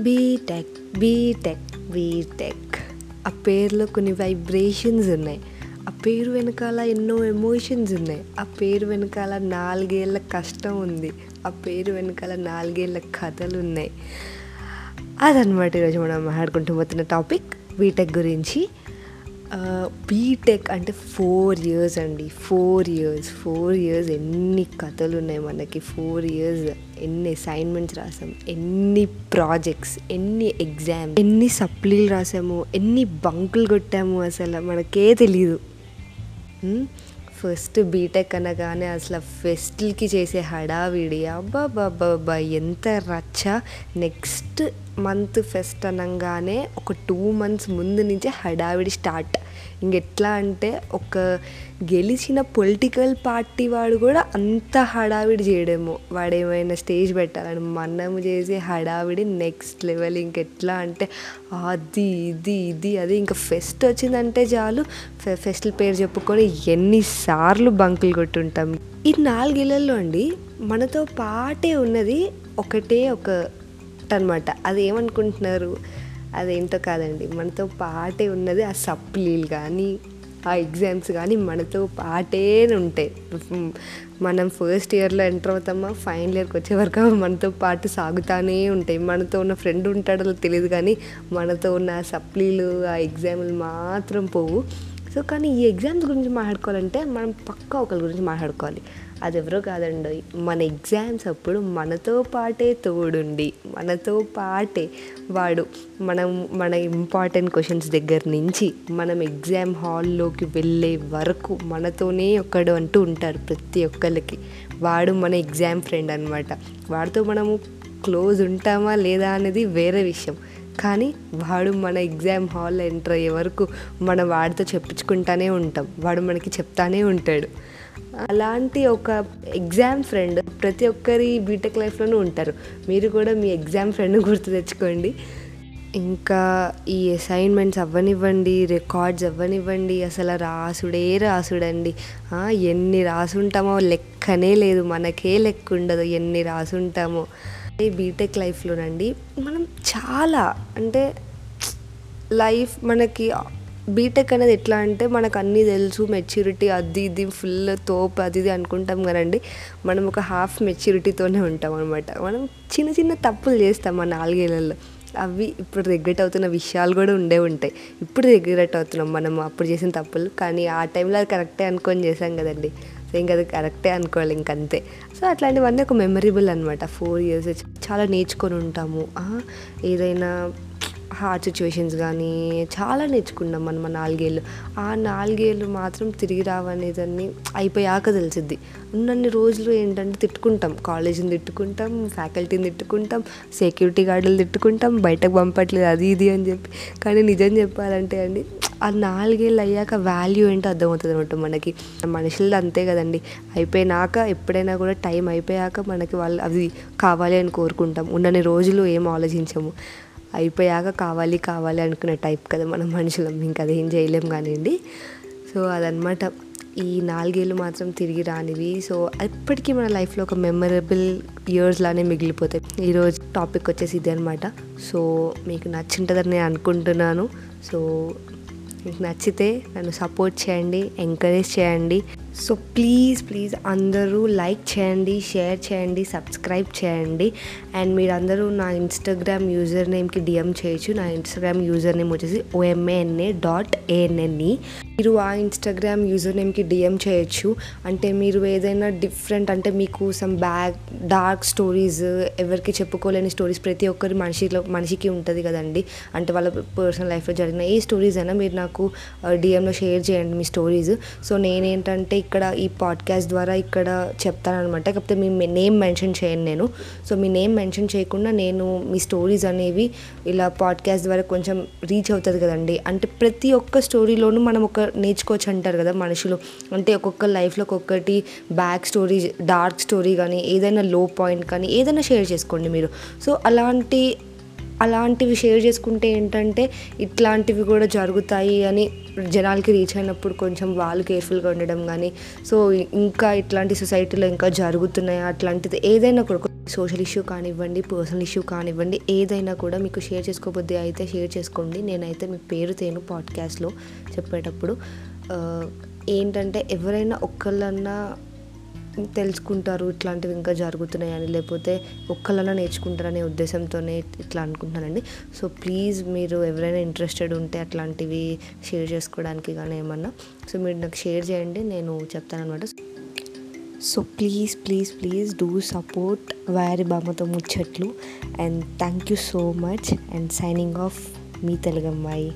BTech BTech BTech. ఆ పేరులో కొన్ని వైబ్రేషన్స్ ఉన్నాయి. ఆ పేరు వెనకాల ఎన్నో ఎమోషన్స్ ఉన్నాయి. ఆ పేరు వెనకాల నాలుగేళ్ళ కష్టం ఉంది. ఆ పేరు వెనకాల నాలుగేళ్ళ కథలు ఉన్నాయి. అదనమాట ఈరోజు మనం మాట్లాడుకుంటూ పోతున్న టాపిక్ బీటెక్ గురించి. Uh, బీటెక్ అంటే ఫోర్ ఇయర్స్ అండి. ఫోర్ ఇయర్స్ ఫోర్ ఇయర్స్ ఎన్ని కథలు ఉన్నాయి మనకి. ఫోర్ ఇయర్స్ ఎన్ని అసైన్మెంట్స్ రాసాం. ఎన్ని ప్రాజెక్ట్స్ ఎన్ని ఎగ్జామ్ ఎన్ని సప్లీలు రాసాము ఎన్ని బంకులు కొట్టాము అసలు మనకే తెలీదు. Hmm? ఫస్ట్ బీటెక్ అనగానే అసలు ఫెస్ట్లకి చేసే హడావిడి. అబ్బా బాబా ఎంత రచ్చ. నెక్స్ట్ మంత్ ఫెస్ట్ అనగానే ఒక టూ మంత్స్ ముందు నుంచే హడావిడి స్టార్ట్ ఇంకెట్లా అంటే ఒక గెలిచిన పొలిటికల్ పార్టీ వాడు కూడా అంత హడావిడి చేయడము. వాడు ఏమైనా స్టేజ్ పెట్టాలని మనం చేసే హడావిడి నెక్స్ట్ లెవెల్. ఇంకెట్లా అంటే అది ఇది ఇది అది. ఇంకా ఫెస్ట్ వచ్చిందంటే చాలు. ఫెస్టివల్ పేరు చెప్పుకొని ఎన్నిసార్లు బంకులు కొట్టుంటాం. ఈ నాలుగేళ్ళలో అండి మనతో పాటే ఉన్నది ఒకటే ఒక అనమాట అది ఏమనుకుంటున్నారు అదేంటో కాదండి. మనతో పాటే ఉన్నది ఆ సప్లీలు కానీ ఆ ఎగ్జామ్స్ కానీ మనతో పాటే ఉంటాయి. మనం ఫస్ట్ ఇయర్లో ఎంటర్ అవుతామా ఫైనల్ ఇయర్కి వచ్చే వరకు మనతో పాటు సాగుతానే ఉంటాయి. మనతో ఉన్న ఫ్రెండ్ ఉంటాడో తెలియదు కానీ మనతో ఉన్న సప్లీలు ఆ ఎగ్జామ్లు మాత్రం పోవు. సో కానీ ఈ ఎగ్జామ్స్ గురించి మాట్లాడుకోవాలంటే మనం పక్కా ఒకరి గురించి మాట్లాడుకోవాలి. అది ఎవరో కాదండి. మన ఎగ్జామ్స్ అప్పుడు మనతో పాటే తోడుండి మనతో పాటే వాడు మనం మన ఇంపార్టెంట్ క్వశ్చన్స్ దగ్గర నుంచి మనం ఎగ్జామ్ హాల్లోకి వెళ్ళే వరకు మనతోనే ఒక్కడు అంటూ ఉంటారు ప్రతి ఒక్కరికి వాడు మన ఎగ్జామ్ ఫ్రెండ్ అనమాట వాడితో మనము క్లోజ్ ఉంటామా లేదా అనేది వేరే విషయం. కానీ వాడు మన ఎగ్జామ్ హాల్లో ఎంటర్ అయ్యే వరకు మనం వాడితో చెప్పించుకుంటానే ఉంటాం. వాడు మనకి చెప్తానే ఉంటాడు. అలాంటి ఒక ఎగ్జామ్ ఫ్రెండ్ ప్రతి ఒక్కరి బీటెక్ లైఫ్లోనూ ఉంటారు. మీరు కూడా మీ ఎగ్జామ్ ఫ్రెండ్ గుర్తు తెచ్చుకోండి. ఇంకా ఈ అసైన్మెంట్స్ అవ్వనివ్వండి రికార్డ్స్ అవ్వనివ్వండి అసలు రాసుడే రాసుడండి. ఎన్ని రాసుంటామో లెక్కనే లేదు. మనకే లెక్క ఉండదు ఎన్ని రాసుంటామో. ఈ బీటెక్ లైఫ్లోనండి మనం చాలా అంటే లైఫ్ మనకి బీటెక్ అనేది ఎట్లా అంటే మనకు అన్నీ తెలుసు మెచ్యూరిటీ అది ఇది ఫుల్ తోపు అది ఇది అనుకుంటాం కదండి. మనం ఒక హాఫ్ మెచ్యూరిటీతోనే ఉంటాం అనమాట మనం చిన్న చిన్న తప్పులు చేస్తాం ఆ నాలుగేళ్ళలో. అవి ఇప్పుడు రిగ్రెట్ అవుతున్న విషయాలు కూడా ఉండే ఉంటాయి. ఇప్పుడు రిగ్రెట్ అవుతున్నాం మనం అప్పుడు చేసిన తప్పులు. కానీ ఆ టైంలో అది కరెక్టే అనుకొని చేసాం కదండి. సో ఇంకా అది కరెక్టే అనుకోవాలి ఇంకంతే. సో అట్లాంటివన్నీ ఒక మెమరబుల్ అనమాట ఫోర్ ఇయర్స్ చాలా నేర్చుకొని ఉంటాము. ఏదైనా హార్డ్ సిచ్యువేషన్స్ కానీ చాలా నేర్చుకున్నాం మనం ఆ నాలుగేళ్ళు. ఆ నాలుగేళ్ళు మాత్రం తిరిగి రావనేదాన్ని అయిపోయాక తెలిసిద్ది. ఉన్నన్ని రోజులు ఏంటంటే తిట్టుకుంటాం. కాలేజీని తిట్టుకుంటాం ఫ్యాకల్టీని తిట్టుకుంటాం సెక్యూరిటీ గార్డులు తిట్టుకుంటాం బయటకు పంపట్లేదు అది ఇది అని చెప్పి. కానీ నిజం చెప్పాలంటే అండి ఆ నాలుగేళ్ళు అయ్యాక వాల్యూ ఏంటో అర్థమవుతుంది అనమాట మనకి. మనుషులు అంతే కదండి. అయిపోయినాక ఎప్పుడైనా కూడా టైం అయిపోయాక మనకి వాళ్ళు అవి కావాలి అని కోరుకుంటాం. ఉన్నన్ని రోజులు ఏం ఆలోచించము. అయిపోయాక కావాలి కావాలి అనుకునే టైప్ కదా మనం మనుషులం. ఇంకా అదేం చేయలేం కానివ్వండి. సో అదనమాట ఈ నాలుగేళ్ళు మాత్రం తిరిగి రానివి. సో ఎప్పటికీ మన లైఫ్లో ఒక మెమరబుల్ ఇయర్స్ లానే మిగిలిపోతాయి. ఈరోజు టాపిక్ వచ్చేసి ఇదే అనమాట సో మీకు నచ్చింటుందని నేను అనుకుంటున్నాను. సో మీకు నచ్చితే నన్ను సపోర్ట్ చేయండి ఎంకరేజ్ చేయండి. సో ప్లీజ్ ప్లీజ్ అందరూ లైక్ చేయండి షేర్ చేయండి సబ్స్క్రైబ్ చేయండి. అండ్ మీరందరూ నా ఇన్స్టాగ్రామ్ యూజర్ నేమ్కి డిఎం చేయొచ్చు. నా ఇన్స్టాగ్రామ్ యూజర్ నేమ్ వచ్చేసి ఓఎంఏఎన్ఏ డాట్ ఏఎన్ఎన్ఈ మీరు ఆ ఇన్స్టాగ్రామ్ యూజర్ నేమ్కి డిఎం చేయొచ్చు. అంటే మీరు ఏదైనా డిఫరెంట్ అంటే మీకు సమ్ బ్యాక్ డార్క్ స్టోరీస్ ఎవరికి చెప్పుకోలేని స్టోరీస్ ప్రతి ఒక్కరి మనిషిలో మనిషికి ఉంటుంది కదండి. అంటే వాళ్ళ పర్సనల్ లైఫ్లో జరిగిన ఏ స్టోరీస్ అయినా మీరు నాకు డిఎంలో షేర్ చేయండి మీ స్టోరీస్ సో నేనేంటంటే ఇక్కడ ఈ పాడ్కాస్ట్ ద్వారా ఇక్కడ చెప్తానమాట కాకపోతే మీ నేమ్ మెన్షన్ చేయను నేను. సో మీ నేమ్ మెన్షన్ చేయకుండా నేను మీ స్టోరీస్ అనేవి ఇలా పాడ్కాస్ట్ ద్వారా కొంచెం రీచ్ అవుతుంది కదండి. అంటే ప్రతి ఒక్క స్టోరీలోనూ మనం ఒక నేర్చుకోవచ్చు అంటారు కదా మనుషులు. అంటే ఒక్కొక్క లైఫ్లో ఒక్కొక్కటి బ్యాక్ స్టోరీ డార్క్ స్టోరీ కానీ ఏదైనా లో పాయింట్ కానీ ఏదైనా షేర్ చేసుకోండి మీరు. సో అలాంటి అలాంటివి షేర్ చేసుకుంటే ఏంటంటే ఇట్లాంటివి కూడా జరుగుతాయి అని జనాలకి రీచ్ అయినప్పుడు కొంచెం వాళ్ళు కేర్ఫుల్గా ఉండడం కానీ సో ఇంకా ఇట్లాంటి సొసైటీలో ఇంకా జరుగుతున్నాయి అట్లాంటిది ఏదైనా కూడా సోషల్ ఇష్యూ కానివ్వండి పర్సనల్ ఇష్యూ కానివ్వండి ఏదైనా కూడా మీకు షేర్ చేసుకోబుద్ది అయితే షేర్ చేసుకోండి. నేనైతే మీ పేరు తేను పాడ్కాస్ట్లో చెప్పేటప్పుడు ఏంటంటే ఎవరైనా ఒక్కళ్ళన్నా తెలుసుకుంటారు ఇట్లాంటివి ఇంకా జరుగుతున్నాయని లేకపోతే ఒక్కళ్ళన్నా నేర్చుకుంటారనే ఉద్దేశంతోనే ఇట్లా అనుకుంటున్నానండి. సో ప్లీజ్ మీరు ఎవరైనా ఇంట్రెస్టెడ్ ఉంటే అట్లాంటివి షేర్ చేసుకోవడానికి కానీ ఏమన్నా సో మీరు నాకు షేర్ చేయండి నేను చెప్తానమాట so please please please do support వారి బామ్మతో ముచ్చట్లు and thank you so much and signing off me తెలుగమ్మాయి